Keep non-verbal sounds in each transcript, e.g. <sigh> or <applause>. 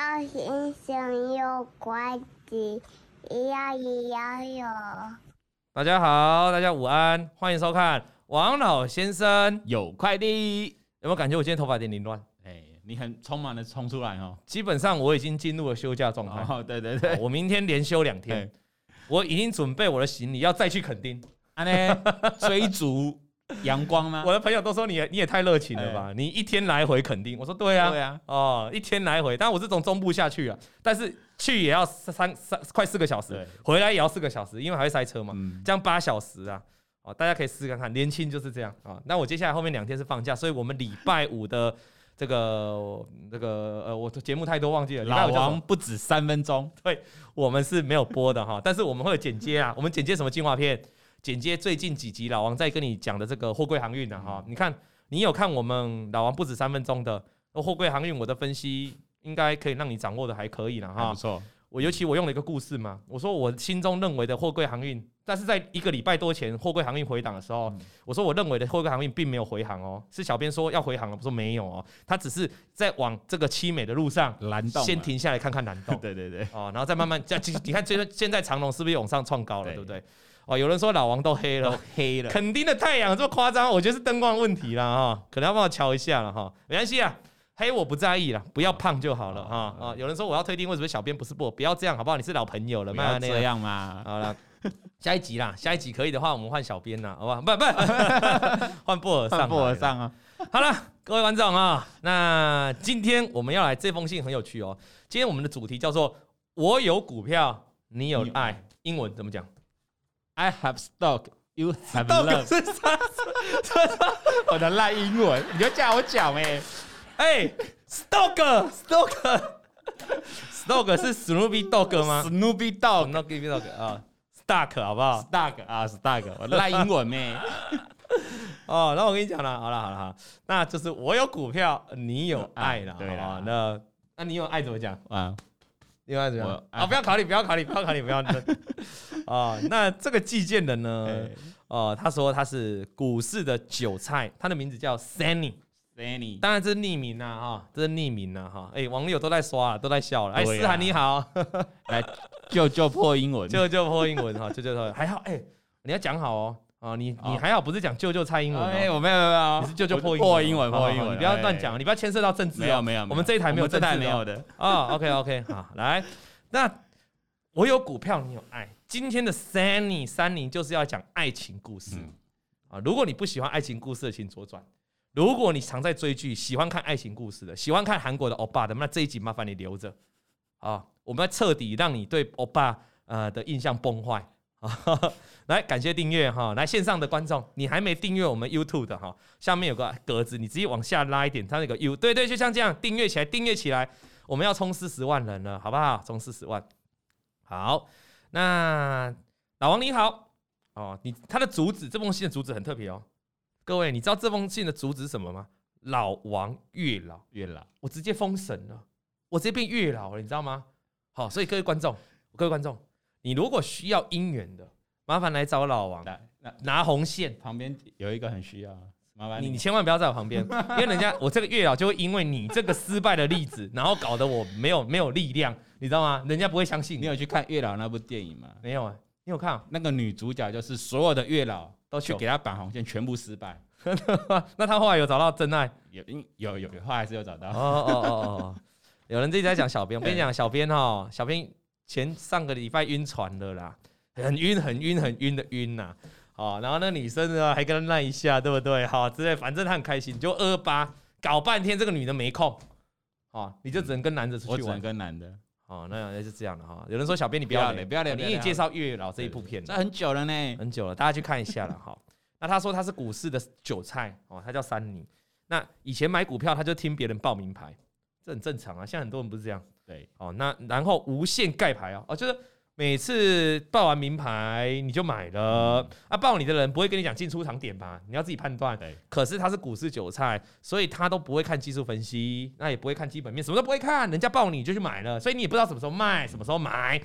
要先生有快递，要也要有。大家好，大家午安，欢迎收看王老先生有快递。有没有感觉我今天头发有点凌乱？你很匆忙的冲出来哦。基本上我已经进入了休假状态。哦，对对对，我明天连休两天，欸、我已经准备我的行李要再去垦丁，安呢，追逐。<laughs> 阳光吗？我的朋友都说你也你也太热情了吧！欸、你一天来回肯定，我说对啊，对啊，哦，一天来回，但我是从中部下去啊，但是去也要三三快四个小时，回来也要四个小时，因为还会塞车嘛，嗯、这样八小时啊，哦，大家可以试试看看，年轻就是这样啊。那我接下来后面两天是放假，所以我们礼拜五的 <laughs> 这个这个呃，我的节目太多忘记了，老王不止三分钟，对，我们是没有播的哈，但是我们会有剪接啊，我们剪接什么精华片？剪接最近几集老王在跟你讲的这个货柜航运的哈，你看你有看我们老王不止三分钟的货柜航运，我的分析应该可以让你掌握的还可以了哈。不错，我尤其我用了一个故事嘛，我说我心中认为的货柜航运，但是在一个礼拜多前货柜航运回档的时候，我说我认为的货柜航运并没有回航哦，是小编说要回航了，我说没有哦，他只是在往这个凄美的路上蓝洞，先停下来看看蓝洞，对对对，哦，然后再慢慢，再你看现现在长龙是不是往上创高了，对不对？哦，有人说老王都黑了，都黑了，肯定的太阳这么夸张，我觉得是灯光问题了哈，可能要帮我瞧一下了哈，没关系啊，黑我不在意了，不要胖就好了哈啊。有人说我要退订，为什么小编不是不？不要这样好不好？你是老朋友了，不要这样嘛。好了，<laughs> 下一集啦，下一集可以的话，我们换小编啦，好不好？不不，<laughs> 换布尔上，布尔上啊。好了，各位观众啊，那今天我们要来这封信很有趣哦。今天我们的主题叫做“我有股票，你有爱”，英文怎么讲？I have stock, you have love。是啥？我的烂英文，你就叫我讲哎哎，stock，stock，stock 是 Snoopy Dog 吗？Snoopy Dog，Snoopy Dog 啊，stock 好不好？stock 啊，stock，我烂英文咩？哦，那我跟你讲了，好了好了好，那就是我有股票，你有爱了，对啊，那那你有爱怎么讲啊？另外怎么样？啊、哦，不要考虑，<laughs> 不要考虑，不要考虑，不要争。啊，那这个寄件人呢？哦、呃，他说他是股市的韭菜，他的名字叫 Sunny，Sunny，当然这是匿名呐，哈，这是匿名呐，哈。哎，网友都在刷，都在笑了。哎，思涵你好，来救救破英文，<laughs> 救救破英文哈，救救破，还好，哎，你要讲好哦。啊，你你还好，不是讲救救蔡英文？哎，我没有没有，你是救救破破英文破英文，你不要乱讲，你不要牵涉到政治。没有没有，我们这一台没有政治，没有的。啊，OK OK，好，来，那我有股票，你有爱。今天的 Sunny Sunny 就是要讲爱情故事啊。如果你不喜欢爱情故事的，请左转。如果你常在追剧，喜欢看爱情故事的，喜欢看韩国的欧巴的，那这一集麻烦你留着啊。我们要彻底让你对欧巴呃的印象崩坏。<laughs> 来，感谢订阅哈！来线上的观众，你还没订阅我们 YouTube 的哈，下面有个格子，你直接往下拉一点，它那个 U，对对，就像这样，订阅起来，订阅起来，我们要冲四十万人了，好不好？冲四十万，好。那老王你好，哦，你他的主旨，这封信的主旨很特别哦，各位，你知道这封信的主旨是什么吗？老王月老，月老，我直接封神了，我直接变月老了，你知道吗？好，所以各位观众，各位观众。你如果需要姻缘的，麻烦来找老王，拿红线。旁边有一个很需要，麻烦你，你千万不要在我旁边，<laughs> 因为人家我这个月老就会因为你这个失败的例子，然后搞得我没有没有力量，你知道吗？人家不会相信你。你有去看月老那部电影吗？没有啊，你有看、啊？那个女主角就是所有的月老都去给她绑红线，全部失败。<laughs> 那她后来有找到真爱？有，有，有，有，后来是有找到。哦哦哦哦，有人自己在讲小编，我跟你讲，<laughs> 小编哈，小编。前上个礼拜晕船了啦，很晕很晕很晕的晕呐，哦，然后那女生呢还跟他赖一下，对不对？好，之类，反正他很开心，就二八搞半天，这个女的没空，哦，你就只能跟男的出去玩，我只能跟男的，哦，那样是这样的哈。有人说小编你不要脸，不要脸，你也介绍月老这一部片，这很久了呢，很久了，大家去看一下了哈。那他说他是股市的韭菜哦，他叫珊妮。那以前买股票他就听别人报名牌，这很正常啊，现在很多人不是这样。对，哦，那然后无限盖牌哦，哦，就是每次报完名牌你就买了，嗯、啊，报你的人不会跟你讲进出场点吧？你要自己判断。对，可是他是股市韭菜，所以他都不会看技术分析，那也不会看基本面，什么都不会看，人家报你就去买了，所以你也不知道什么时候卖，什么时候买。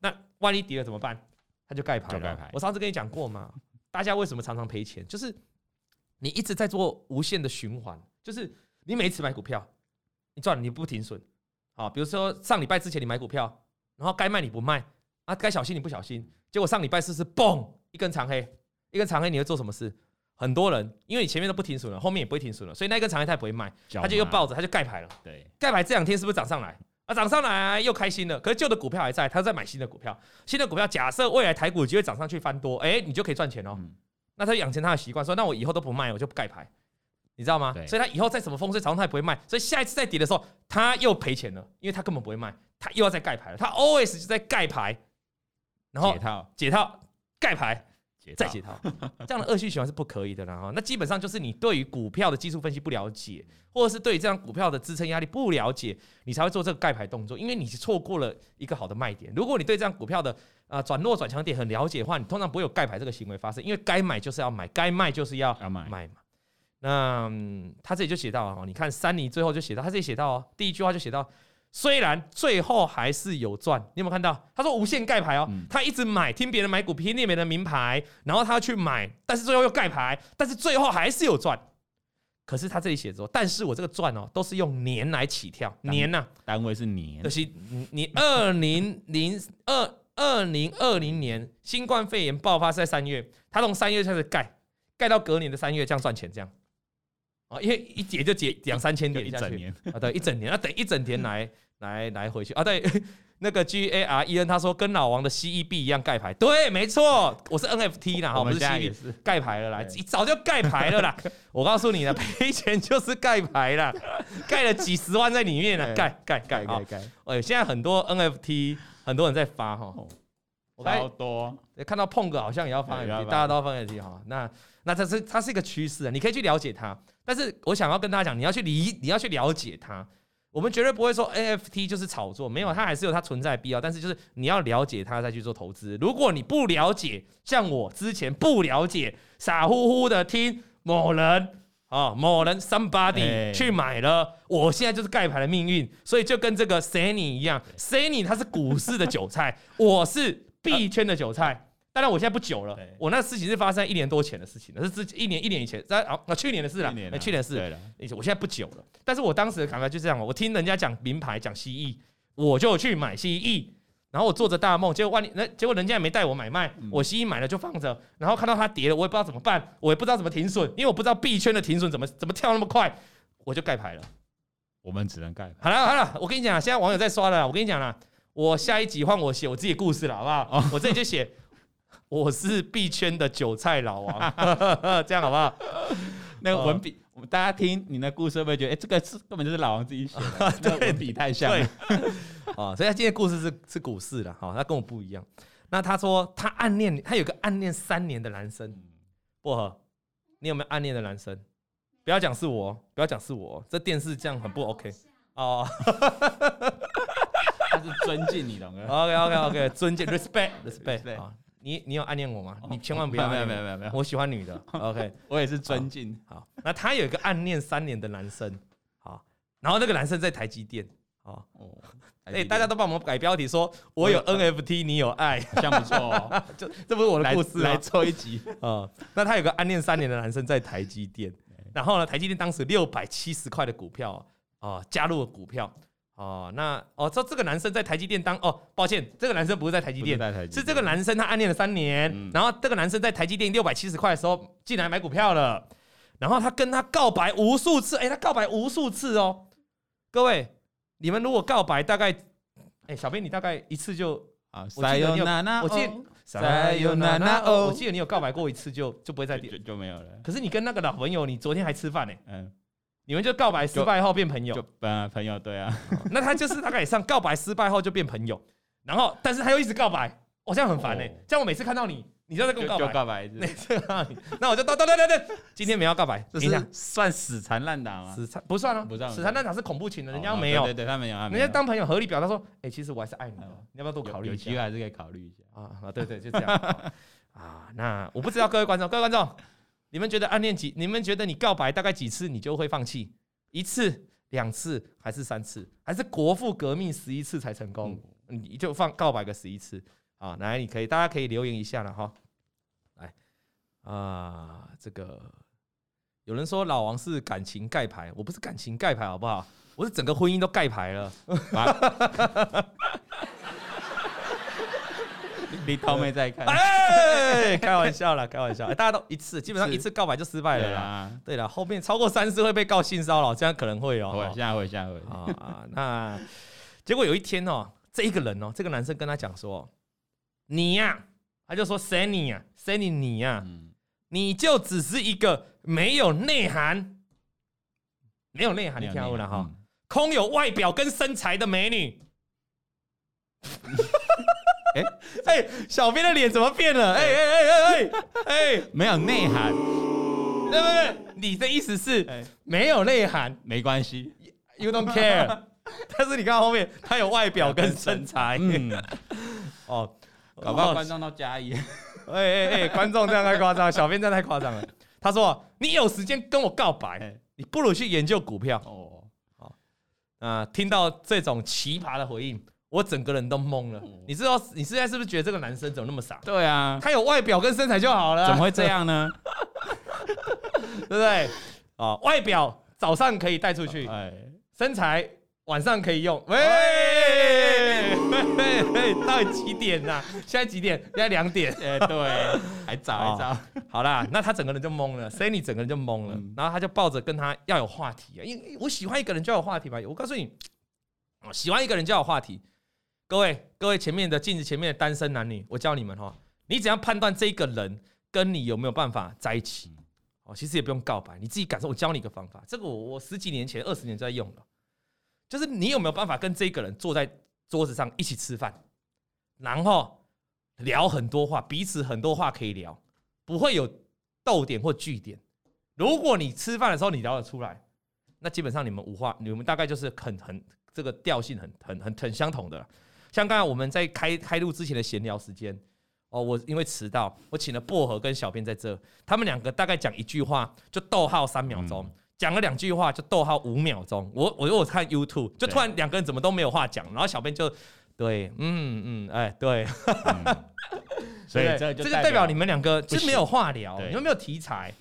那万一跌了怎么办？他就盖牌了。盖牌。我上次跟你讲过嘛，大家为什么常常赔钱？就是你一直在做无限的循环，就是你每一次买股票，你赚了你不停损。啊，比如说上礼拜之前你买股票，然后该卖你不卖啊，该小心你不小心，结果上礼拜四是嘣一根长黑，一根长黑你会做什么事？很多人因为你前面都不停损了，后面也不会停损了，所以那根长黑他也不会卖，他就又抱着，他就盖牌了。对，盖牌这两天是不是涨上来啊？涨上来又开心了。可是旧的股票还在，他在买新的股票。新的股票假设未来台股有机会涨上去翻多，哎，你就可以赚钱哦。嗯、那他养成他的习惯，说那我以后都不卖，我就不盖牌，你知道吗？所以他以后再怎么风吹草动他也不会卖。所以下一次再跌的时候，他又赔钱了，因为他根本不会卖，他又要再盖牌了。他 always 就在盖牌，然后解套解套盖牌。再解套，这样的恶性循环是不可以的啦哈。那基本上就是你对于股票的技术分析不了解，或者是对于这张股票的支撑压力不了解，你才会做这个盖牌动作，因为你是错过了一个好的卖点。如果你对这张股票的啊转弱转强点很了解的话，你通常不会有盖牌这个行为发生，因为该买就是要买，该卖就是要卖嘛。那、嗯、他这里就写到啊，你看三尼最后就写到，他这里写到哦，第一句话就写到。虽然最后还是有赚，你有没有看到？他说无限盖牌哦，嗯、他一直买，听别人买股票，听别人的名牌，然后他去买，但是最后又盖牌，但是最后还是有赚。可是他这里写着，但是我这个赚哦，都是用年来起跳，年呐、啊，单位是年，就是你二零零二二零二零年新冠肺炎爆发是在三月，他从三月开始盖，盖到隔年的三月，这样赚钱这样。啊，因为一解就解两三千点一整年。啊，对，一整年，那等一整年来来 <laughs> 来回去。啊，对，那个 G A R E N 他说跟老王的 C E B 一样盖牌，对，没错，我是 N F T 啦，我们现在也是。盖牌了啦，早就盖牌了啦，<laughs> 我告诉你了，赔钱就是盖牌啦，盖了几十万在里面了，盖盖盖盖盖，哎，现在很多 N F T 很多人在发哈，好多，看到碰哥好像也要发 N F T，大家都要发 N F T 哈，那那这是它是一个趋势，你可以去了解它。但是我想要跟大家讲，你要去理，你要去了解它。我们绝对不会说 NFT 就是炒作，没有，它还是有它存在的必要。但是就是你要了解它再去做投资。如果你不了解，像我之前不了解，傻乎乎的听某人啊、哦，某人 somebody 去买了，我现在就是盖牌的命运。所以就跟这个 Sunny 一样，Sunny 他是股市的韭菜，我是币圈的韭菜。当然，我现在不久了。我那事情是发生一年多前的事情，了是之一年一年以前，在啊，去年的事了。去年的事。对了，我现在不久了。但是我当时的感觉就这样，我听人家讲名牌，讲蜥蜴，我就去买蜥蜴。然后我做着大梦，结果万一那结果人家也没带我买卖，我蜥蜴买了就放着。然后看到它跌了，我也不知道怎么办，我也不知道怎么停损，因为我不知道币圈的停损怎么怎么跳那么快，我就盖牌了。我们只能盖牌。好了好了，我跟你讲，现在网友在刷了，我跟你讲了，我下一集换我写我自己的故事了，好不好？我这里就写。我是币圈的韭菜老王，<laughs> 这样好不好？<laughs> 那个文笔，大家听你的故事会不会觉得，哎，这个是根本就是老王自己写的？<laughs> 这个文笔太像了。啊，所以他今天故事是是股市的，哈，他跟我不一样。那他说他暗恋，他有个暗恋三年的男生，薄荷，你有没有暗恋的男生？不要讲是我，不要讲是我，这电视这样很不 OK 哦。他是尊敬你的，OK OK OK，尊敬，respect respect 啊。你你有暗恋我吗？你千万不要，没有没有没有没有，我喜欢女的。<laughs> OK，我也是尊敬。好，那他有一个暗恋三年的男生，好，然后那个男生在台积电，好哦，哎，大家都帮我们改标题，说我有 NFT，你有爱，这样不错。<laughs> 就这不是我的故事，来抽一集啊。<laughs> 那他有个暗恋三年的男生在台积电，然后呢，台积电当时六百七十块的股票啊，加入了股票。哦，那哦，说这个男生在台积电当哦，抱歉，这个男生不是在台积电，电。是这个男生他暗恋了三年，嗯、然后这个男生在台积电六百七十块的时候进来买股票了，然后他跟他告白无数次，哎，他告白无数次哦，各位，你们如果告白大概，哎，小编你大概一次就啊，我记得你有，我记得，我记得你有告白过一次就就不会再点就，就没有了，可是你跟那个老朋友，你昨天还吃饭呢，嗯。你们就告白失败后变朋友，就呃朋友对啊，那他就是大概上告白失败后就变朋友，然后但是他又一直告白，我这样很烦呢。这样我每次看到你，你就在跟我告白，告白，每次看到你，那我就等等等等等，今天没有告白，这是算死缠烂打吗？死缠不算啊，不算，死缠烂打是恐怖情人，人家没有，对对，他没有，人家当朋友合理表达说，哎，其实我还是爱你的，你要不要多考虑一下？有机会还是可以考虑一下。啊啊，对对，就这样。<laughs> 啊。那我不知道各位观众，各位观众。你们觉得暗恋几？你们觉得你告白大概几次你就会放弃？一次、两次还是三次？还是国父革命十一次才成功？你就放告白个十一次啊！来，你可以，大家可以留言一下了哈。来啊，这个有人说老王是感情盖牌，我不是感情盖牌，好不好？我是整个婚姻都盖牌了。<laughs> 你头没在看？哎，开玩笑啦，开玩笑。欸、大家都一次，基本上一次告白就失败了啦。啊、对了，后面超过三次会被告性骚扰，这样可能会哦、喔。会，现在会，现在会啊啊！那结果有一天哦、喔，这一个人哦、喔，这个男生跟他讲说：“你呀、啊，他就说 Sunny 啊，Sunny 你呀、你就只是一个没有内涵、没有内涵，你听我了哈，嗯、空有外表跟身材的美女。<laughs> ”哎 <laughs> 哎、小编的脸怎么变了？哎哎哎哎哎哎，没有内涵，对不对？你的意思是没有内涵，没关系，You don't care。<laughs> 但是你看后面，他有外表跟身材，嗯，<laughs> 哦，搞不好观众都加一。哎哎哎，观众这样太夸张，小编这样太夸张了。他说：“你有时间跟我告白，你不如去研究股票。”哦，好，啊，听到这种奇葩的回应。我整个人都懵了，你知道你现在是不是觉得这个男生怎么那么傻？对啊，他有外表跟身材就好了，怎么会这样呢？<laughs> 对不对？啊，外表早上可以带出去，哎，身材晚上可以用。喂，<laughs> 到底几点呐？现在几点？现在两点。哎，对，还早还早。好啦，那他整个人就懵了，Sunny 整个人就懵了，然后他就抱着跟他要有话题啊，因为我喜欢一个人就要有话题嘛。我告诉你，喜欢一个人就要有话题。各位，各位前面的镜子前面的单身男女，我教你们哈，你怎样判断这个人跟你有没有办法在一起？哦，其实也不用告白，你自己感受。我教你一个方法，这个我我十几年前、二十年就在用了，就是你有没有办法跟这个人坐在桌子上一起吃饭，然后聊很多话，彼此很多话可以聊，不会有逗点或句点。如果你吃饭的时候你聊得出来，那基本上你们无话，你们大概就是很很这个调性很很很很相同的。像刚才我们在开开录之前的闲聊时间，哦，我因为迟到，我请了薄荷跟小编在这，他们两个大概讲一句话就逗号三秒钟，讲了两句话就逗号五秒钟。我我我看 YouTube，就突然两个人怎么都没有话讲，然后小编就对，嗯嗯，哎对，所以这就代表你们两个就是没有话聊，你们没有题材，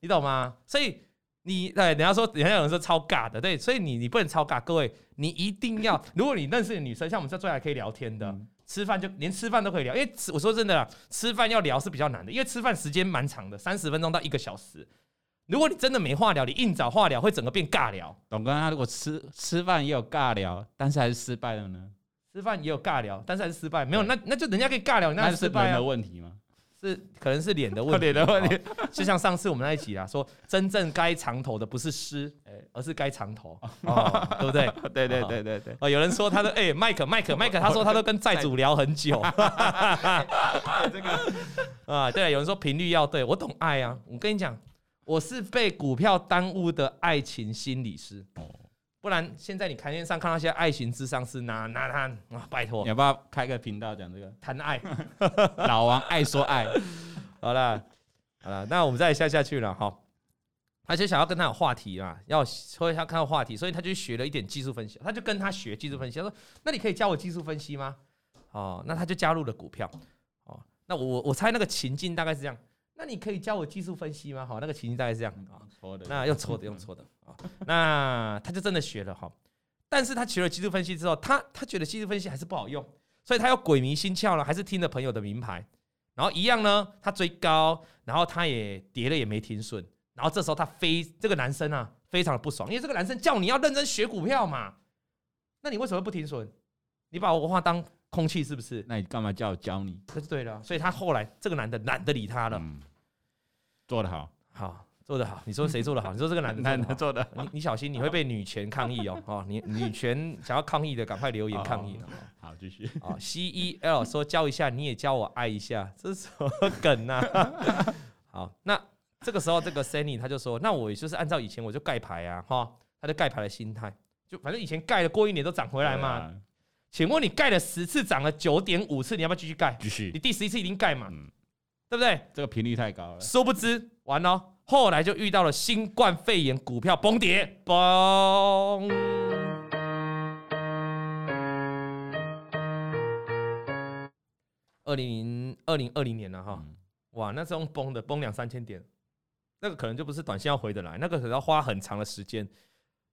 你懂吗？所以。你对人家说，人家有人说超尬的，对，所以你你不能超尬。各位，你一定要，如果你认识的女生，像我们这坐下来可以聊天的，嗯、吃饭就连吃饭都可以聊。因为吃，我说真的啦，吃饭要聊是比较难的，因为吃饭时间蛮长的，三十分钟到一个小时。如果你真的没话聊，你硬找话聊，会整个变尬聊。董哥，他如果吃吃饭也有尬聊，但是还是失败了呢？吃饭也有尬聊，但是还是失败，没有那那就人家可以尬聊，那是失败、啊、的问题吗？是，可能是脸的问题，<laughs> 脸的问题。就像上次我们在一起啊，说真正该长头的不是诗，而是该长头，对不对？<laughs> 对对对对对。哦，有人说他的哎，麦克麦克麦克，他说他都跟债主聊很久。<laughs> 这个啊，对，有人说频率要对，我懂爱啊。我跟你讲，我是被股票耽误的爱情心理师。不然现在你台面上看到一些爱情智商是哪哪哪啊，拜托，你要不要开个频道讲这个谈爱？<laughs> 老王爱说爱。<laughs> 好了，好了，那我们再下下去了哈。他就想要跟他有话题啊，要说他看到话题，所以他就学了一点技术分析。他就跟他学技术分析，他说：“那你可以教我技术分析吗？”哦，那他就加入了股票。哦，那我我猜那个情境大概是这样。那你可以教我技术分析吗？好，那个情境大概是这样啊。错的，那用错的，用错的啊。<laughs> 那他就真的学了哈，但是他学了技术分析之后，他他觉得技术分析还是不好用，所以他又鬼迷心窍了，还是听了朋友的名牌，然后一样呢，他追高，然后他也跌了也没停损，然后这时候他非这个男生啊，非常的不爽，因为这个男生叫你要认真学股票嘛，那你为什么不停损？你把我话当空气是不是？那你干嘛叫我教你？这是对的，所以他后来这个男的懒得理他了。嗯，做得好，好，做得好。你说谁做得好？<laughs> 你说这个男的，男的做的。你你小心，你会被女权抗议哦。哦，你 <laughs> 女权想要抗议的，赶快留言抗议。好，继续。啊，C E L 说教一下，你也教我爱一下，这是什么梗啊？<laughs> 好，那这个时候这个 Sunny 他就说，那我就是按照以前我就盖牌啊，哈，他就盖牌的心态，就反正以前盖了过一年都涨回来嘛。请问你盖了十次，涨了九点五次，你要不要继续盖？继续。你第十一次一定盖嘛？嗯，对不对？这个频率太高了。殊不知，完了，后来就遇到了新冠肺炎，股票崩跌，崩。二零零二零二零年了哈，哇，那时候崩的，崩两三千点，那个可能就不是短线要回得来，那个可能要花很长的时间。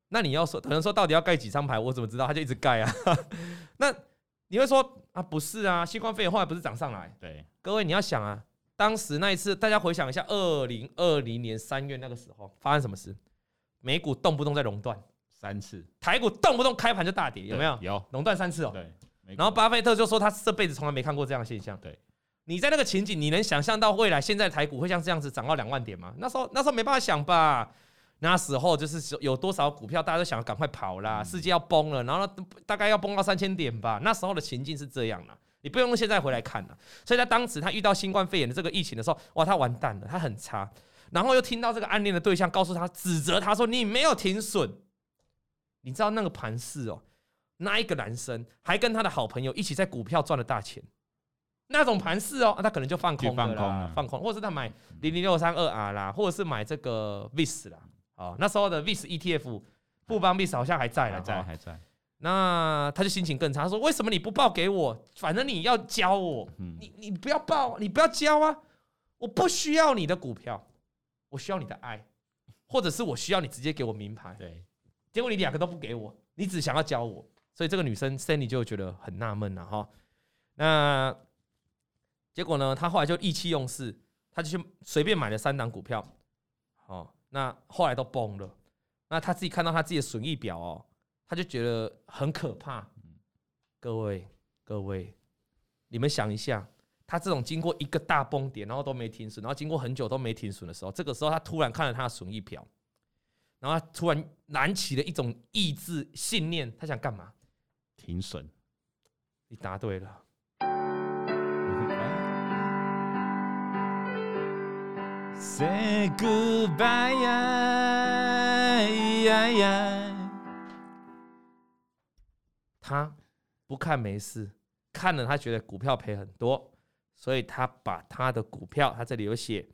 那你要说，可能说到底要盖几张牌，我怎么知道？他就一直盖啊。<laughs> 那你会说啊，不是啊，新冠肺炎后来不是涨上来？对，各位你要想啊，当时那一次，大家回想一下，二零二零年三月那个时候发生什么事？美股动不动在熔断三次，台股动不动开盘就大跌，有没有？有熔断三次哦。对。然后巴菲特就说他这辈子从来没看过这样的现象。对。你在那个情景，你能想象到未来现在台股会像这样子涨到两万点吗？那时候那时候没办法想吧。那时候就是有多少股票，大家都想要赶快跑啦，世界要崩了，然后大概要崩到三千点吧。那时候的情境是这样的，你不用现在回来看了。所以在当时他遇到新冠肺炎的这个疫情的时候，哇，他完蛋了，他很差。然后又听到这个暗恋的对象告诉他，指责他说你没有停损。你知道那个盘势哦，那一个男生还跟他的好朋友一起在股票赚了大钱，那种盘势哦，他可能就放空了，放空，放空，或者是他买零零六三二 R 啦，或者是买这个 VIS 啦。哦，那时候的 VIS ETF，富邦 VIS 好像还在，还在，还在。那他就心情更差，他说：“为什么你不报给我？反正你要教我，你你不要报，你不要教啊！我不需要你的股票，我需要你的爱，或者是我需要你直接给我名牌。对，结果你两个都不给我，你只想要教我，所以这个女生 Sandy 就觉得很纳闷了哈。那结果呢，他后来就意气用事，他就去随便买了三档股票，哦。”那后来都崩了，那他自己看到他自己的损益表哦，他就觉得很可怕。各位各位，你们想一下，他这种经过一个大崩点，然后都没停损，然后经过很久都没停损的时候，这个时候他突然看了他的损益表，然后他突然燃起了一种意志信念，他想干嘛？停损。你答对了。<laughs> Say goodbye！他不看没事，看了他觉得股票赔很多，所以他把他的股票，他这里有写，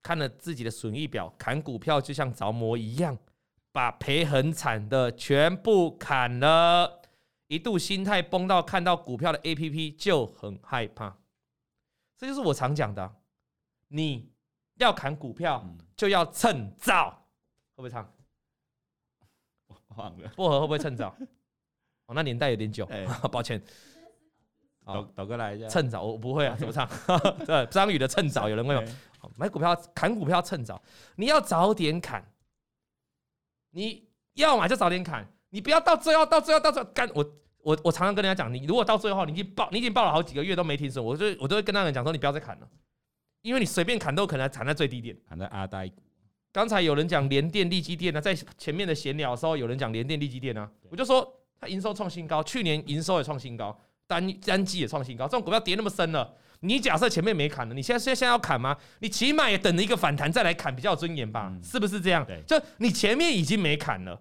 看了自己的损益表，砍股票就像着魔一样，把赔很惨的全部砍了，一度心态崩到看到股票的 APP 就很害怕。这就是我常讲的，你。要砍股票就要趁早，会不会唱？<laughs> 忘了薄荷会不会趁早？哦，那年代有点久，<laughs> 抱歉。导导哥来一下，趁早我不会啊，<laughs> 怎么唱？<laughs> 对，张宇的趁早，有人问我。买股票砍股票趁早，你要早点砍。你要买就早点砍，你不要到最后到最后到最后干。我我我常常跟人家讲，你如果到最后你已经报你已经报了好几个月都没停损，我就我都会跟那个人讲说，你不要再砍了。因为你随便砍都可能砍在最低点，砍在阿呆。刚才有人讲联电、力积电呢，在前面的闲聊的时候，有人讲联电、力积电呢，我就说它营收创新高，去年营收也创新高，单单季也创新高。这种股票跌那么深了，你假设前面没砍了，你现在现在要砍吗？你起码也等着一个反弹再来砍，比较有尊严吧？是不是这样？就你前面已经没砍了，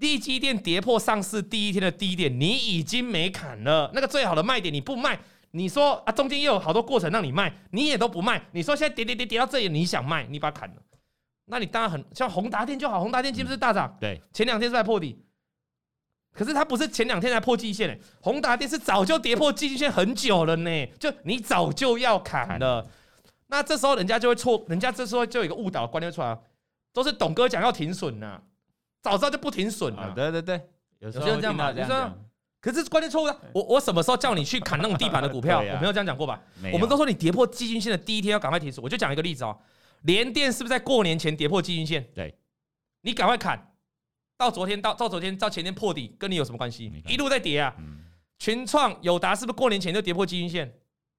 地基电跌破上市第一天的低点，你已经没砍了，那个最好的卖点你不卖。你说啊，中间又有好多过程让你卖，你也都不卖。你说现在跌跌跌跌到这里，你想卖，你把它砍了，那你当然很像宏达电就好，宏达电是不是大涨？对，前两天是在破底，可是它不是前两天才破季线诶，宏达电是早就跌破季线很久了呢，就你早就要砍了。那这时候人家就会错，人家这时候就有一个误导观念出来，都是董哥讲要停损呐，早知道就不停损了。对对对，有时候这样嘛，有时候。可是关键错误，我我什么时候叫你去砍那种地板的股票？<laughs> 我没有这样讲过吧？我们都说你跌破季均线的第一天要赶快停损。我就讲一个例子哦，联电是不是在过年前跌破季均线？对，你赶快砍，到昨天到到昨天到前天破底，跟你有什么关系？一路在跌啊。群创、友达是不是过年前就跌破基均线？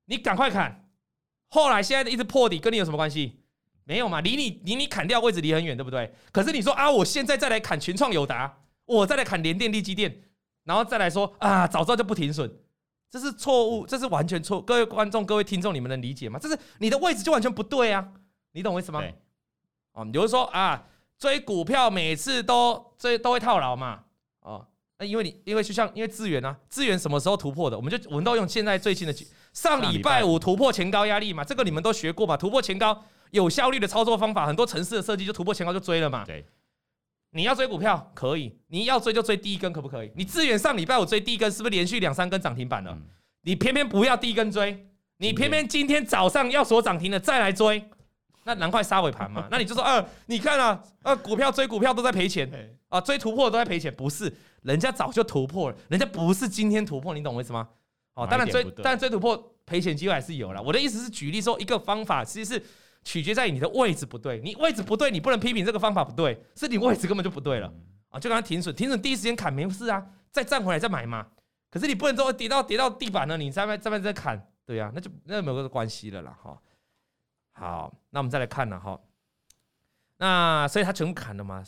你赶快砍，后来现在一直破底，跟你有什么关系？没有嘛，离你离你砍掉位置离很远，对不对？可是你说啊，我现在再来砍群创、友达，我再来砍联电、力基电。然后再来说啊，早知道就不停损，这是错误，这是完全错。各位观众、各位听众，你们能理解吗？这是你的位置就完全不对啊，你懂我意思吗？哦，比如说啊，追股票每次都追都会套牢嘛，哦，那因为你因为就像因为资源啊，资源什么时候突破的？我们就我们都用现在最新的上礼拜五突破前高压力嘛，这个你们都学过嘛？突破前高有效率的操作方法，很多城市的设计就突破前高就追了嘛。对。你要追股票可以，你要追就追第一根，可不可以？你资源上礼拜五追第一根，是不是连续两三根涨停板了？嗯、你偏偏不要第一根追，你偏偏今天早上要锁涨停的再来追，那难怪杀尾盘嘛。<laughs> 那你就说，呃，你看啊，呃，股票追股票都在赔钱，啊，追突破都在赔钱，不是，人家早就突破了，人家不是今天突破，你懂我意思吗？哦，当然追，当然追突破赔钱机会还是有了。我的意思是举例说，一个方法其实是取决在于你的位置不对，你位置不对，你不能批评这个方法不对，是你位置根本就不对了啊。就刚才停损，停损第一时间砍没事啊，再站回来再买嘛。可是你不能说跌到跌到地板了，你在外在外在砍，对呀、啊，那就那就没有个关系了啦，哈。好，那我们再来看了哈。那所以他全部砍了嘛，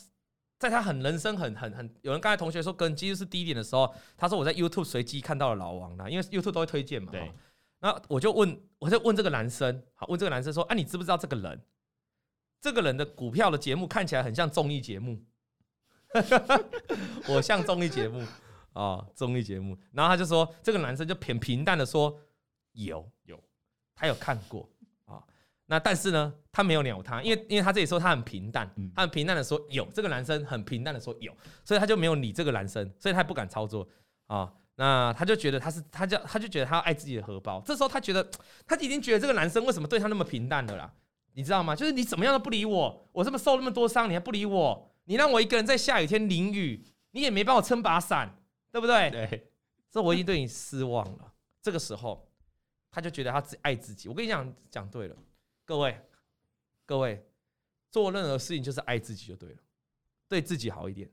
在他很人生很很很，有人刚才同学说跟技术是低点的时候，他说我在 YouTube 随机看到了老王啦，因为 YouTube 都会推荐嘛。对。那我就问，我就问这个男生，好，问这个男生说，啊，你知不知道这个人？这个人的股票的节目看起来很像综艺节目，<laughs> 我像综艺节目。啊，综艺节目，然后他就说，这个男生就平平淡的说，有有，他有看过啊，那但是呢，他没有鸟他，因为因为他这里说他很平淡，他很平淡的说有，这个男生很平淡的说有，所以他就没有理这个男生，所以他不敢操作啊，那他就觉得他是他就他就觉得他要爱自己的荷包，这时候他觉得他已经觉得这个男生为什么对他那么平淡的啦，你知道吗？就是你怎么样都不理我，我这么受那么多伤，你还不理我，你让我一个人在下雨天淋雨，你也没帮我撑把伞。对不对？对，这我已经对你失望了。这个时候，他就觉得他自爱自己。我跟你讲，讲对了，各位，各位，做任何事情就是爱自己就对了，对自己好一点。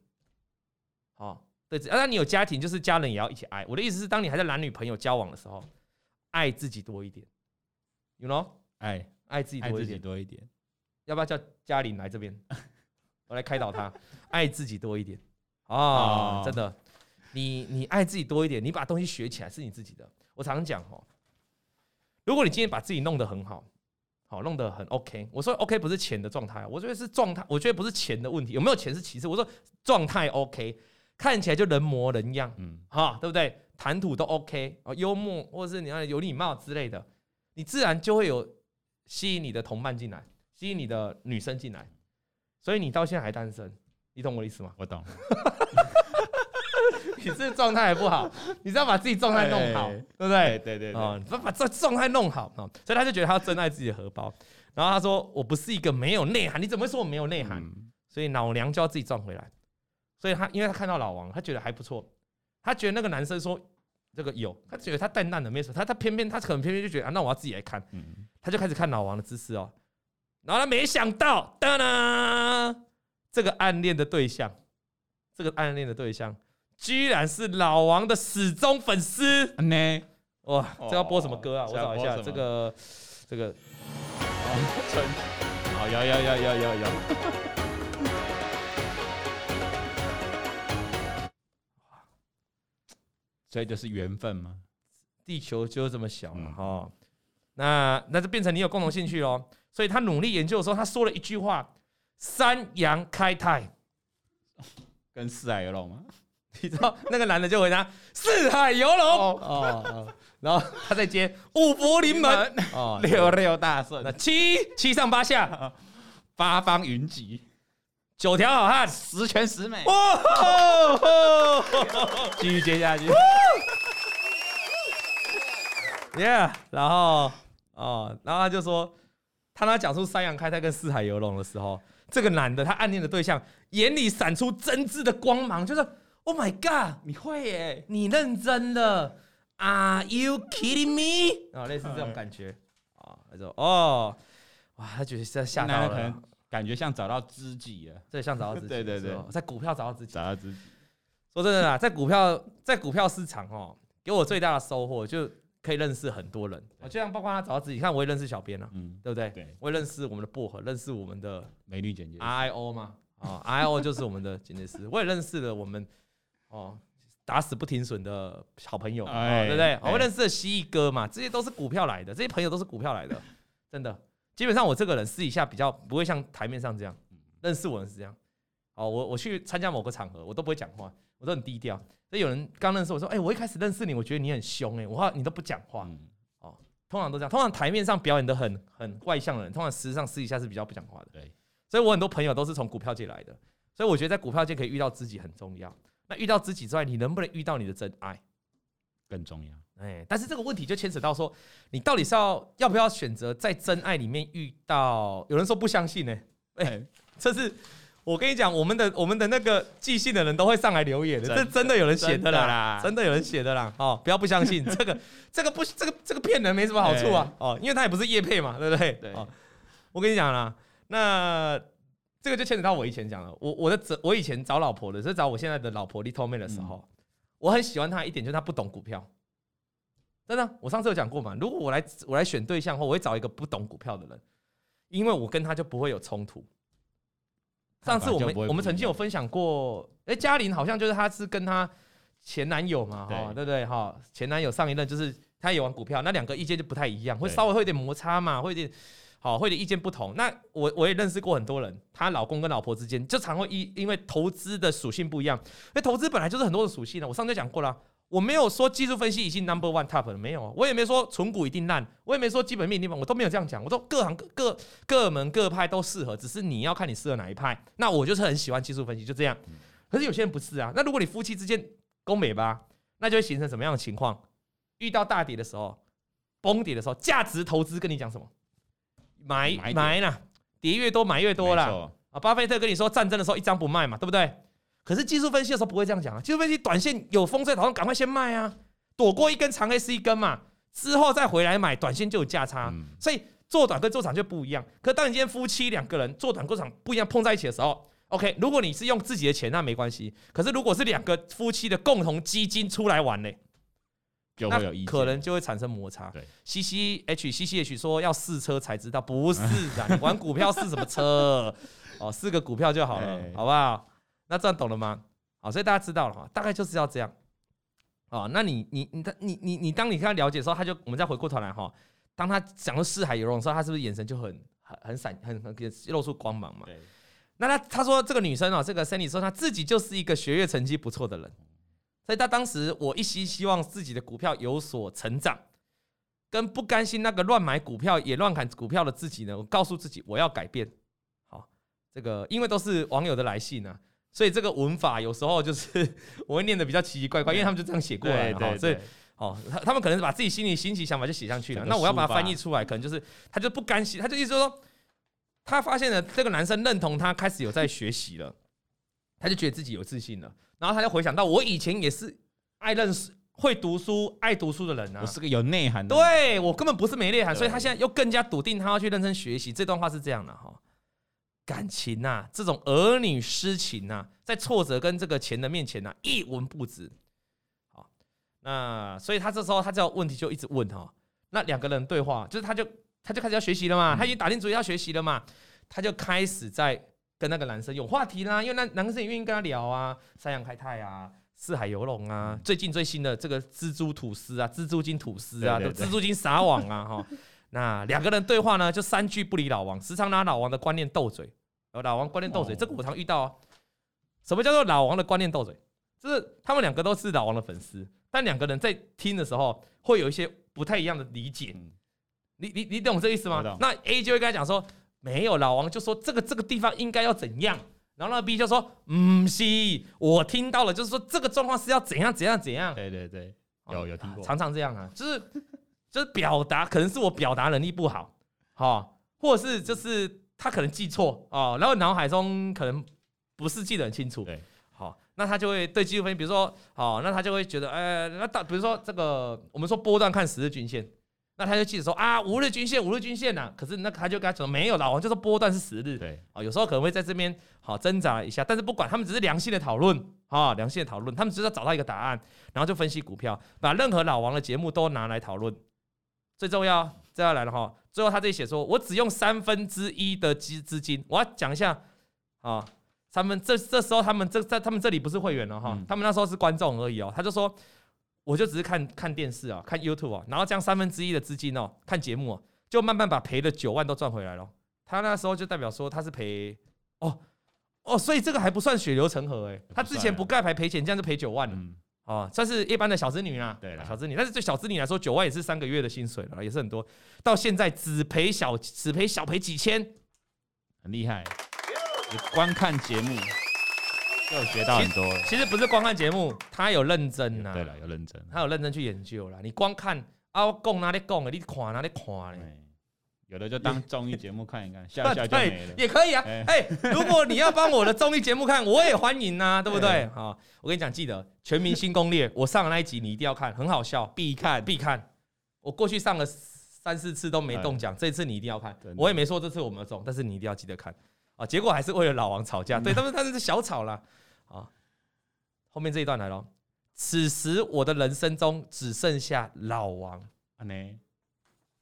好，对自己，那你有家庭，就是家人也要一起爱。我的意思是，当你还在男女朋友交往的时候，爱自己多一点，you know？爱爱自己多一点，多一点。要不要叫嘉玲来这边？<laughs> 我来开导他，爱自己多一点啊！真的。你你爱自己多一点，你把东西学起来是你自己的。我常常讲哦，如果你今天把自己弄得很好，好弄得很 OK，我说 OK 不是钱的状态，我觉得是状态，我觉得不是钱的问题，有没有钱是其次。我说状态 OK，看起来就人模人样，嗯，哈，对不对？谈吐都 OK，哦，幽默或者是你要有礼貌之类的，你自然就会有吸引你的同伴进来，吸引你的女生进来。所以你到现在还单身，你懂我的意思吗？我懂。<laughs> 你这状态还不好，你是要把自己状态弄好，对不对？对对啊，把把这状态弄好啊，所以他就觉得他要珍爱自己的荷包。然后他说：“我不是一个没有内涵，你怎么会说我没有内涵？所以老娘就要自己赚回来。”所以他因为他看到老王，他觉得还不错，他觉得那个男生说这个有，他觉得他淡淡的没什么，他他偏偏他可能偏偏就觉得啊，那我要自己来看，他就开始看老王的姿势哦。然后他没想到，当当，这个暗恋的对象，这个暗恋的对象。居然是老王的死忠粉丝呢！哇，这要播什么歌啊？我找一下这个，这个，<laughs> 好，有有有有有有。<laughs> 所以就是缘分嘛，地球就这么小嘛，哈。那那就变成你有共同兴趣喽。所以他努力研究的时候，他说了一句话：“三羊开泰。”跟四海游龙吗？你知道那个男的就回答“四海游龙”哦，然后他再接“五福临门”哦，<laughs> 六六大顺，那七七上八下，<laughs> 八方云集，九条好汉，十全十美。哇！继续接下去。Yeah，然后哦，然后他就说，当他讲出“三阳开泰”跟“四海游龙”的时候，这个男的他暗恋的对象眼里闪出真挚的光芒，就是。Oh my god！你会耶？你认真的？Are you kidding me？啊，类似这种感觉啊，他说哦，哇，他觉得在吓到了，感觉像找到知己了，这像找到知己，<laughs> 对对对，在股票找到知己，找到知己。说真的啦，在股票在股票市场哦，给我最大的收获就可以认识很多人，就像包括他找到自己，看我也认识小编了，嗯，对不对？对，我也认识我们的薄荷，认识我们的美女剪辑 RIO 嘛，啊，RIO 就是我们的剪辑师，我也认识了我们。哦，打死不停损的好朋友，哦对不对？我认识的蜥蜴哥嘛，这些都是股票来的，这些朋友都是股票来的，<laughs> 真的。基本上我这个人私底下比较不会像台面上这样，认识我的是这样。哦，我我去参加某个场合，我都不会讲话，我都很低调。所以有人刚认识我说，哎，我一开始认识你，我觉得你很凶，哎，我话你都不讲话。哦，通常都这样，通常台面上表演的很很外向的人，通常实际上私底下是比较不讲话的。对，所以我很多朋友都是从股票界来的，所以我觉得在股票界可以遇到知己很重要。那遇到知己之外，你能不能遇到你的真爱更重要？哎，但是这个问题就牵扯到说，你到底是要要不要选择在真爱里面遇到？有人说不相信呢，哎，这是我跟你讲，我们的我们的那个寄信的人都会上来留言的，这真的有人写的啦，真的有人写的啦，哦，不要不相信 <laughs> 这个这个不这个这个骗人没什么好处啊，哦，因为他也不是叶配嘛，对不对？对，我跟你讲啦，那这个就牵扯到我以前讲了，我我的我以前找老婆的，是找我现在的老婆 Little 妹的时候，我很喜欢她一点，就是她不懂股票。真的，我上次有讲过嘛。如果我来我来选对象后，我会找一个不懂股票的人，因为我跟他就不会有冲突。上次我们我们曾经有分享过，哎，嘉玲好像就是她是跟她前男友嘛，哈，对不对？哈，前男友上一任就是他也玩股票，那两个意见就不太一样，会稍微会有点摩擦嘛，会有点好，会的意见不同。那我我也认识过很多人，她老公跟老婆之间就常会因因为投资的属性不一样，因为投资本来就是很多的属性的。我上次讲过了。我没有说技术分析已经 number one top 了，没有，我也没说存股一定烂，我也没说基本面一定烂，我都没有这样讲。我说各行各各各门各派都适合，只是你要看你适合哪一派。那我就是很喜欢技术分析，就这样。可是有些人不是啊。那如果你夫妻之间攻美吧，那就会形成什么样的情况？遇到大跌的时候，崩跌的时候，价值投资跟你讲什么？买买啦，跌越多买越多啦。啊，巴菲特跟你说战争的时候一张不卖嘛，对不对？可是技术分析的时候不会这样讲啊，技术分析短线有风在头上，赶快先卖啊，躲过一根长黑是一根嘛，之后再回来买，短线就有价差，所以做短跟做长就不一样。可当你今天夫妻两个人做短做长不一样碰在一起的时候，OK，如果你是用自己的钱那没关系，可是如果是两个夫妻的共同基金出来玩呢，就会有意可能就会产生摩擦。对，C C H C C H 说要试车才知道，不 <laughs> 是的，你玩股票试什么车？哦，试个股票就好了，好不好？那这样懂了吗？好，所以大家知道了哈，大概就是要这样。哦，那你你你他你你你当你跟他了解的时候，他就我们再回过头来哈，当他讲到四海游龙的时候，他是不是眼神就很很很闪，很很露出光芒嘛？对。那他他说这个女生啊，这个 Sandy 说她自己就是一个学业成绩不错的人，所以他当时我一心希望自己的股票有所成长，跟不甘心那个乱买股票也乱砍股票的自己呢，我告诉自己我要改变。好，这个因为都是网友的来信呢。所以这个文法有时候就是 <laughs> 我会念的比较奇奇怪怪，因为他们就这样写过来哈。所以哦，他他们可能是把自己心里心情想法就写上去了。那我要把它翻译出来，可能就是他就不甘心，他就意思说，他发现了这个男生认同他，开始有在学习了，他就觉得自己有自信了。然后他就回想到，我以前也是爱认识、会读书、爱读书的人啊，我是个有内涵的。对，我根本不是没内涵，所以他现在又更加笃定，他要去认真学习。这段话是这样的哈。感情呐、啊，这种儿女私情呐、啊，在挫折跟这个钱的面前呐、啊，一文不值。好，那所以他这时候他这个问题就一直问哈。那两个人对话，就是他就他就开始要学习了嘛，他已经打定主意要学习了嘛，他就开始在跟那个男生有话题啦，因为那男生也愿意跟他聊啊，三阳开泰啊，四海游龙啊，最近最新的这个蜘蛛吐司啊，蜘蛛精吐司啊，蜘蛛精撒网啊，<laughs> 哈。那两个人对话呢，就三句不离老王，时常拿老王的观念斗嘴。呃，老王观念斗嘴，这个我常遇到啊。什么叫做老王的观念斗嘴？就是他们两个都是老王的粉丝，但两个人在听的时候会有一些不太一样的理解。你你你懂这意思吗？那 A 就会跟他讲说，没有，老王就说这个这个地方应该要怎样，然后那 B 就说，嗯，是，我听到了，就是说这个状况是要怎样怎样怎样。对对对，有有听过，常常这样啊，就是。就是表达，可能是我表达能力不好，好，或者是就是他可能记错哦，然后脑海中可能不是记得很清楚，对，好，那他就会对技术分析，比如说，好，那他就会觉得，呃，那大比如说这个，我们说波段看十日均线，那他就记得说啊，五日均线，五日均线呐，可是那他就跟他讲没有，老王就说波段是十日，对，啊，有时候可能会在这边好挣扎一下，但是不管，他们只是良性的讨论，啊，良性的讨论，他们只是要找到一个答案，然后就分析股票，把任何老王的节目都拿来讨论。最重要，这要来了哈。最后他这里写说，我只用三分之一的资资金，我要讲一下啊，他们这这时候他们这在他们这里不是会员了哈，他们那时候是观众而已哦。他就说，我就只是看看电视啊，看 YouTube 啊，然后这样三分之一的资金哦，看节目，就慢慢把赔的九万都赚回来了。他那时候就代表说他是赔哦哦，所以这个还不算血流成河诶，他之前不盖牌赔钱，这样就赔九万了。哦，算是一般的小资女啊，对啦，小资女，但是对小资女来说，九万也是三个月的薪水了，也是很多。到现在只赔小，只赔小赔几千，很厉害。观看节目，就学到很多了。其实不是光看节目，他有认真呐。对了，有认真，他有认真去研究了。你光看啊，我讲哪里讲的，你看哪里看嘞？有的就当综艺节目看一看，<laughs> 笑一笑就没了。也可以啊。哎，如果你要帮我的综艺节目看，我也欢迎呐，对不对？<laughs> 好，我跟你讲，记得《全明星攻略》，<laughs> 我上的那一集你一定要看，很好笑，必看必看。我过去上了三四次都没中奖，这次你一定要看。我也没说这次我们中，但是你一定要记得看啊。结果还是为了老王吵架，对，但是他们是小吵了啊。后面这一段来了，此时我的人生中只剩下老王。啊呢。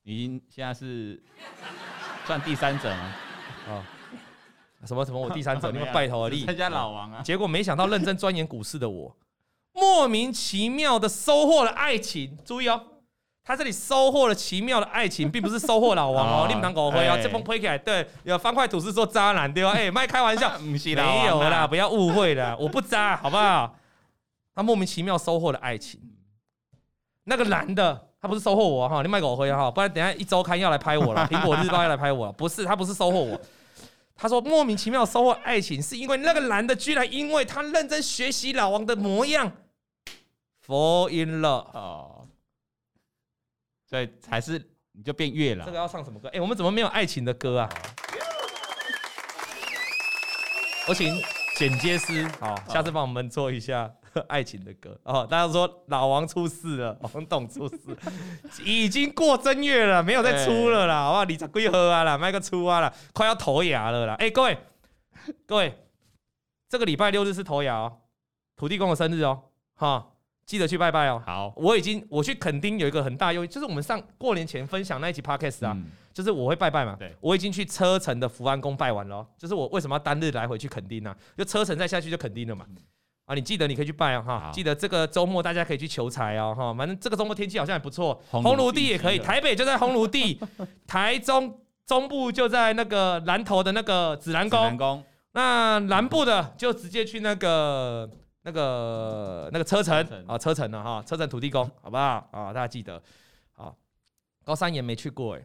已经现在是算第三者吗？啊，什么什么？我第三者？<laughs> 你们拜托而立，参加老王啊！结果没想到认真钻研股市的我，莫名其妙的收获了爱情。注意哦，他这里收获了奇妙的爱情，并不是收获老王哦。<laughs> 你们当狗灰哦，这封推起来，对，有方块土是说渣男对吧？<laughs> 哎，卖开玩笑，没有啦，不要误会了，<laughs> 我不渣，好不好？他莫名其妙收获了爱情，那个男的。他不是收获我哈，你卖给我喝哈，不然等下一周刊要来拍我了，苹果日报要来拍我了。不是，他不是收获我。他说莫名其妙收获爱情，是因为那个男的居然因为他认真学习老王的模样，fall in love 哦，所以才是你就变月老。这个要唱什么歌？哎，我们怎么没有爱情的歌啊？我请剪接师好，下次帮我们做一下。<laughs> 爱情的歌哦，大家说老王出事了，<laughs> 王董出事，已经过正月了，没有再出了啦，好不好？你才归喝啊啦，卖个出啊啦，快要头牙了啦。哎、欸，各位，各位，这个礼拜六日是头牙哦，土地公的生日哦，哈，记得去拜拜哦。好，我已经我去垦丁有一个很大优惠，就是我们上过年前分享那一集 podcast 啊，嗯、就是我会拜拜嘛。对，我已经去车城的福安宫拜完了，就是我为什么要单日来回去垦丁呢、啊？就车城再下去就垦丁了嘛。啊，你记得你可以去拜哦，哈！好记得这个周末大家可以去求财哦，哈！反正这个周末天气好像也不错，红炉地也可以，台北就在红炉地，<laughs> 台中中部就在那个南投的那个紫兰宫，宫那南部的就直接去那个那个那个车城啊，车城了哈，车城土地公，好不好？啊，大家记得，啊，高三也没去过哎。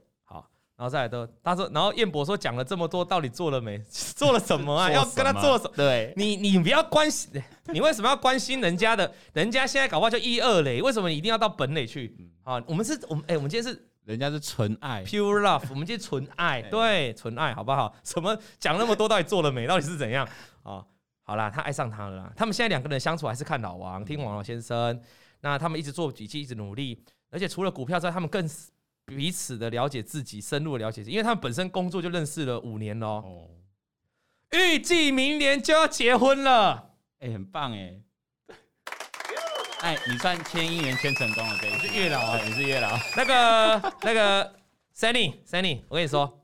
然后再来都，他说，然后彦博说讲了这么多，到底做了没？<laughs> 做了 <laughs> 什么啊？要跟他做什么？对，你你不要关心，<laughs> 你为什么要关心人家的？人家现在搞不好就一二垒，为什么你一定要到本垒去？啊，我们是，我们哎，我们今天是人家是纯爱，pure love，我们今天纯爱，对，纯爱，好不好？什么讲那么多，到底做了没？到底是怎样？啊，好啦，他爱上他了啦。他们现在两个人相处还是看老王，听王老先生。那他们一直做笔记，一直努力，而且除了股票之外，他们更。彼此的了解自己，深入的了解自己，因为他们本身工作就认识了五年喽。哦，预计明年就要结婚了，哎，很棒哎！<laughs> 哎，你算签姻缘签成功了，对，你是月老啊，你是月老。那个那个，Sunny，Sunny，我跟你说，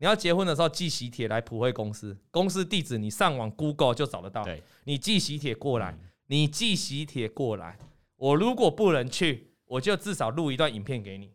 你要结婚的时候寄喜帖来普惠公司，公司地址你上网 Google 就找得到。对，你寄喜帖过来，你寄喜帖过来，我如果不能去，我就至少录一段影片给你。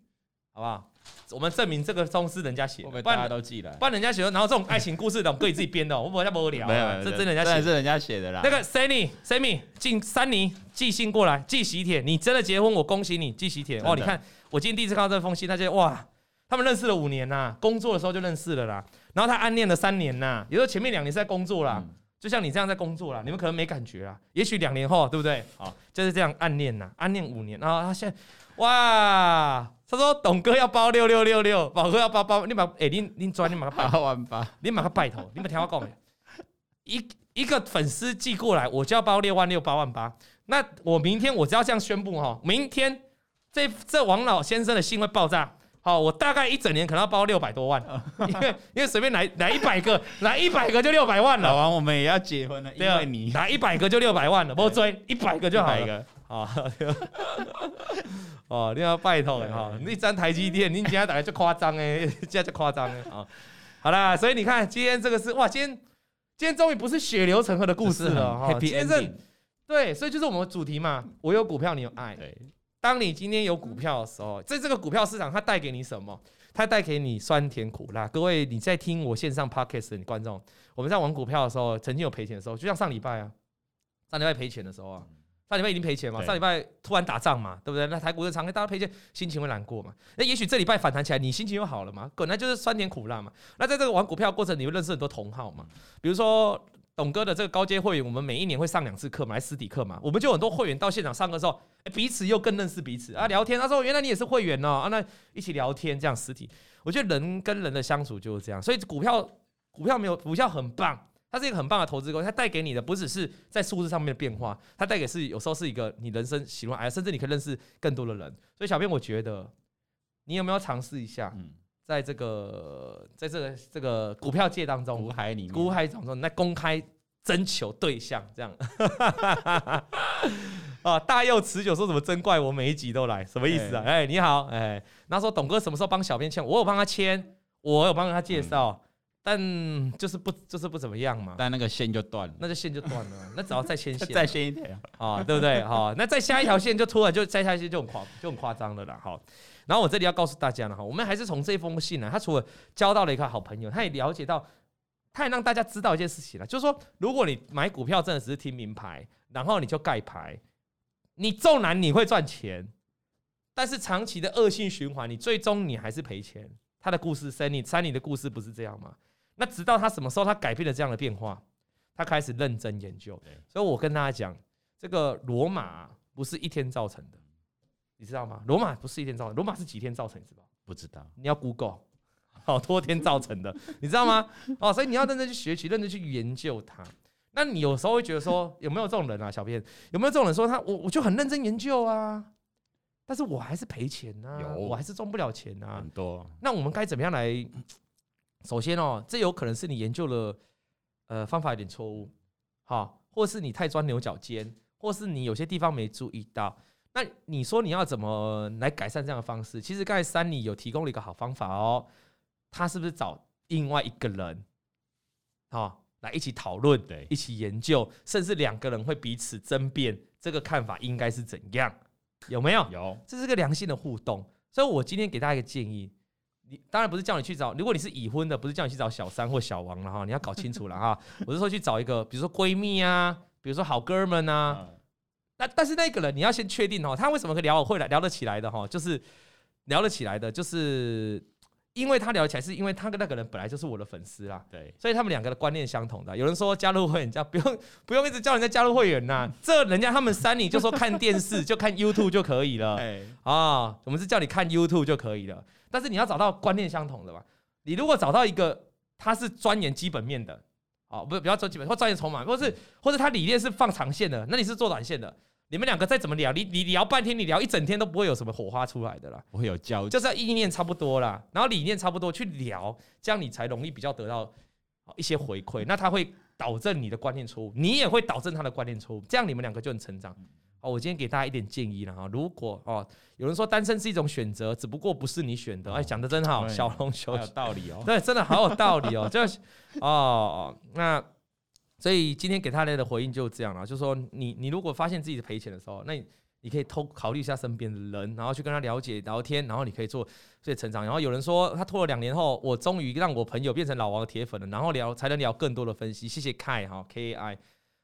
好不好？我们证明这个都是人家写的，大家都记了。不然人家写的，然后这种爱情故事的，我可以自己编的，我们不会太无聊。<laughs> 没有，这真的人家写，是人家写的啦。那个 Sammy，Sammy 进三妮寄信过来，寄喜帖。你真的结婚，我恭喜你，寄喜帖。哦，你看，我今天第一次看到这封信，他就哇，他们认识了五年呐，工作的时候就认识了啦。然后他暗恋了三年呐，也就是前面两年是在工作啦，就像你这样在工作啦，你们可能没感觉啦，也许两年后，对不对？好，就是这样暗恋呐，暗恋五年，然后他现在哇。他说：“董哥要包六六六六，宝哥要包包，你把哎，你你转，你把个八万八，你把个拜托，你把听我讲没？一一个粉丝寄过来，我就要包六万六八万八。那我明天我只要这样宣布哈，明天这这王老先生的信会爆炸。好，我大概一整年可能要包六百多万，<laughs> 因为因为随便来来一百个，来一百个就六百万了。老王，我们也要结婚了，因为你来一百个就六百万了，不追一百个就好了。好。” <laughs> 哦，你要拜托哈，你张台积电，你今天大概就夸张哎，<laughs> 这样就夸张哎啊！好啦，所以你看今天这个是哇，今天今天终于不是血流成河的故事了哈。今天是，对，所以就是我们的主题嘛，我有股票，你有爱。对，当你今天有股票的时候，在这个股票市场，它带给你什么？它带给你酸甜苦辣。各位你在听我线上 podcast 的观众，我们在玩股票的时候，曾经有赔钱的时候，就像上礼拜啊，上礼拜赔钱的时候啊。上礼拜已经赔钱嘛？上礼拜突然打仗嘛，对不对？那台股的长黑，大家赔钱，心情会难过嘛？那也许这礼拜反弹起来，你心情又好了嘛？本来就是酸甜苦辣嘛。那在这个玩股票的过程，你会认识很多同好嘛？比如说董哥的这个高阶会员，我们每一年会上两次课嘛，来实体课嘛，我们就很多会员到现场上课的时候，彼此又更认识彼此啊，聊天。他说：“原来你也是会员哦，啊，那一起聊天这样实体，我觉得人跟人的相处就是这样。所以股票，股票没有股票很棒，它是一个很棒的投资工具，它带给你的不只是在数字上面的变化，它带给是有时候是一个你人生喜怒哀，甚至你可以认识更多的人。所以小编，我觉得你有没有尝试一下？嗯。”在这个，在这个这个股票界当中，股海里面，股海当中，那公开征求对象这样，<laughs> 啊，大佑持久说什么真怪我每一集都来，什么意思啊？哎、欸，你好，哎、欸，那说董哥什么时候帮小编签？我有帮他签，我有帮他介绍、嗯，但就是不就是不怎么样嘛。但那个线就断了，那就线就断了，那只要再牵线，<laughs> 再牵一条啊，对不对？好，那再下一条线就突然就再下一线就很夸就很夸张了啦，好。然后我这里要告诉大家了哈，我们还是从这封信呢，他除了交到了一个好朋友，他也了解到，他也让大家知道一件事情了，就是说，如果你买股票真的只是听名牌，然后你就盖牌，你纵然你会赚钱，但是长期的恶性循环，你最终你还是赔钱。他的故事，Sunny，Sunny 的故事不是这样吗？那直到他什么时候他改变了这样的变化，他开始认真研究。所以我跟大家讲，这个罗马不是一天造成的。你知道吗？罗马不是一天造成，罗马是几天造成？你知道？不知道。你要 Google，<laughs> 好多天造成的，你知道吗？<laughs> 哦，所以你要认真去学习，认真去研究它。那你有时候会觉得说，有没有这种人啊？小编有没有这种人说他我我就很认真研究啊，但是我还是赔钱啊，有，我还是赚不了钱啊。很多。那我们该怎么样来？首先哦，这有可能是你研究了呃方法有点错误，好，或是你太钻牛角尖，或是你有些地方没注意到。那你说你要怎么来改善这样的方式？其实刚才 Sunny 有提供了一个好方法哦，他是不是找另外一个人，好来一起讨论，对，一起研究，甚至两个人会彼此争辩这个看法应该是怎样？有没有？有，这是个良性的互动。所以我今天给大家一个建议，你当然不是叫你去找，如果你是已婚的，不是叫你去找小三或小王了哈，你要搞清楚了哈。<laughs> 我是说去找一个，比如说闺蜜啊，比如说好哥们啊。那但是那个人你要先确定哦，他为什么可以聊会来聊得起来的哈？就是聊得起来的，就是因为他聊起来，是因为他跟那个人本来就是我的粉丝啦。对，所以他们两个的观念相同的。有人说加入会员，叫不用 <laughs> 不用一直叫人家加入会员呐，这人家他们 Sunny 就说看电视 <laughs> 就看 YouTube 就可以了。哎啊，我们是叫你看 YouTube 就可以了。但是你要找到观念相同的嘛。你如果找到一个他是钻研基本面的，哦，不是比较钻基本或钻研筹码，或是或者他理念是放长线的，那你是做短线的。你们两个再怎么聊，你你聊半天，你聊一整天都不会有什么火花出来的啦，不会有交集，就是意念差不多啦，然后理念差不多去聊，这样你才容易比较得到一些回馈。那他会导正你的观念错误，你也会导正他的观念错误，这样你们两个就很成长。好，我今天给大家一点建议了哈，如果哦有人说单身是一种选择，只不过不是你选的，哎，讲的真好，小龙球有道理哦，对，真的好有道理哦，就是哦那。所以今天给大家的回应就这样了，就是说你你如果发现自己赔钱的时候，那你你可以偷考虑一下身边的人，然后去跟他了解聊天，然后你可以做这些成长。然后有人说他拖了两年后，我终于让我朋友变成老王的铁粉了，然后聊才能聊更多的分析。谢谢 Kai 哈 K I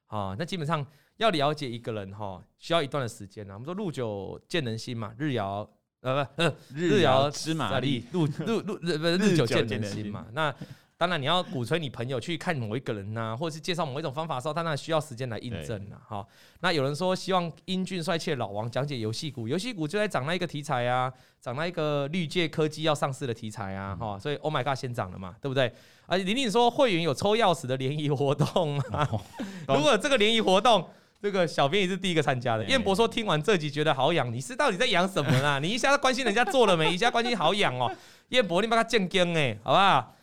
啊，那基本上要了解一个人哈，需要一段的时间啊。我们说路久见人心嘛，日遥呃不呃日遥知马力，日日日不是 <laughs> 日久见人心嘛，那。当然，你要鼓吹你朋友去看某一个人呐、啊，或者是介绍某一种方法的时候，当然需要时间来印证了。哈，那有人说希望英俊帅气的老王讲解游戏股，游戏股就在涨那一个题材啊，涨那一个绿界科技要上市的题材啊，哈，所以 Oh my God 先涨了嘛，对不对？而且玲玲说会员有抽钥匙的联谊活动嘛，<laughs> 如果这个联谊活动，这个小编也是第一个参加的。燕博说听完这集觉得好痒，你是到底在痒什么啊？<laughs> 你一下子关心人家做了没，一下关心好痒哦。燕博你把他正经哎，好不好？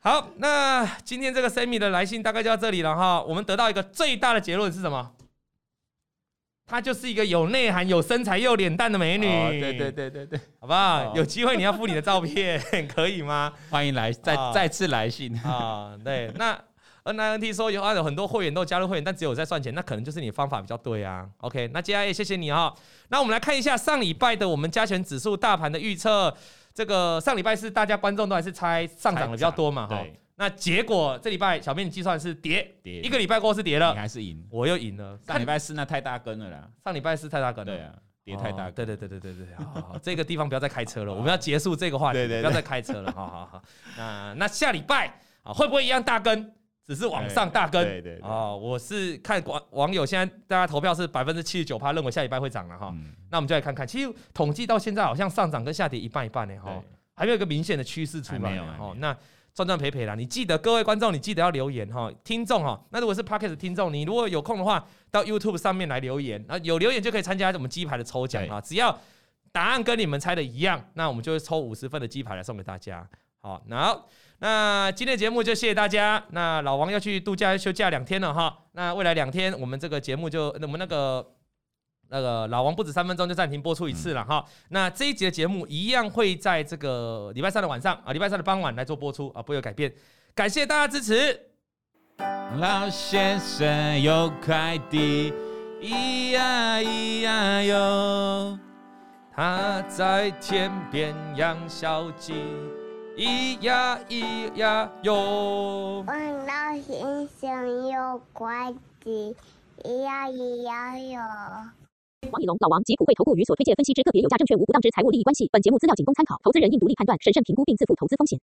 好，那今天这个 Sammy 的来信大概就到这里了哈。我们得到一个最大的结论是什么？她就是一个有内涵、有身材、又脸蛋的美女。哦、对对对对对，好不好？哦、有机会你要附你的照片，<laughs> 可以吗？欢迎来再、哦、再次来信啊、哦。对，那 NINT 说有啊，有很多会员都加入会员，但只有在赚钱，那可能就是你方法比较对啊。OK，那接下来也谢谢你哈。那我们来看一下上礼拜的我们加权指数大盘的预测。这个上礼拜是大家观众都还是猜上涨的比较多嘛？哈，那结果这礼拜小编计算是跌，跌一个礼拜过后是跌了，你还是赢，我又赢了。上礼拜四那太大根了啦，上礼拜四太大根了，对啊，跌太大根，对对对对对对，好好，这个地方不要再开车了，我们要结束这个话题，不要再开车了，好好好。那那下礼拜啊会不会一样大根？只是往上大跟。对对对。哦，我是看网网友现在大家投票是百分之七十九趴认为下礼拜会涨了哈。那我们就来看看，其实统计到现在好像上涨跟下跌一半一半呢哈，还没有一个明显的趋势出来。哦，那赚赚赔赔啦，你记得各位观众，你记得要留言哈，听众哈。那如果是 p o c k e t 听众，你如果有空的话，到 YouTube 上面来留言啊，有留言就可以参加我们鸡排的抽奖啊，只要。答案跟你们猜的一样，那我们就会抽五十份的鸡排来送给大家。好，那那今天的节目就谢谢大家。那老王要去度假休假两天了哈。那未来两天我们这个节目就我们那个那个老王不止三分钟就暂停播出一次了哈。那这一集的节目一样会在这个礼拜三的晚上啊，礼拜三的傍晚来做播出啊，不会有改变。感谢大家支持。老先生有快递，咿呀咿呀哟。他在天边养小鸡，咿呀咿呀哟。王老先生有快递，咿呀咿呀哟。王以龙、老王及普惠投顾与所推荐分析之个别有价证券无不当之财务利益关系。本节目资料仅供参考，投资人应独立判断、审慎评估并自负投资风险。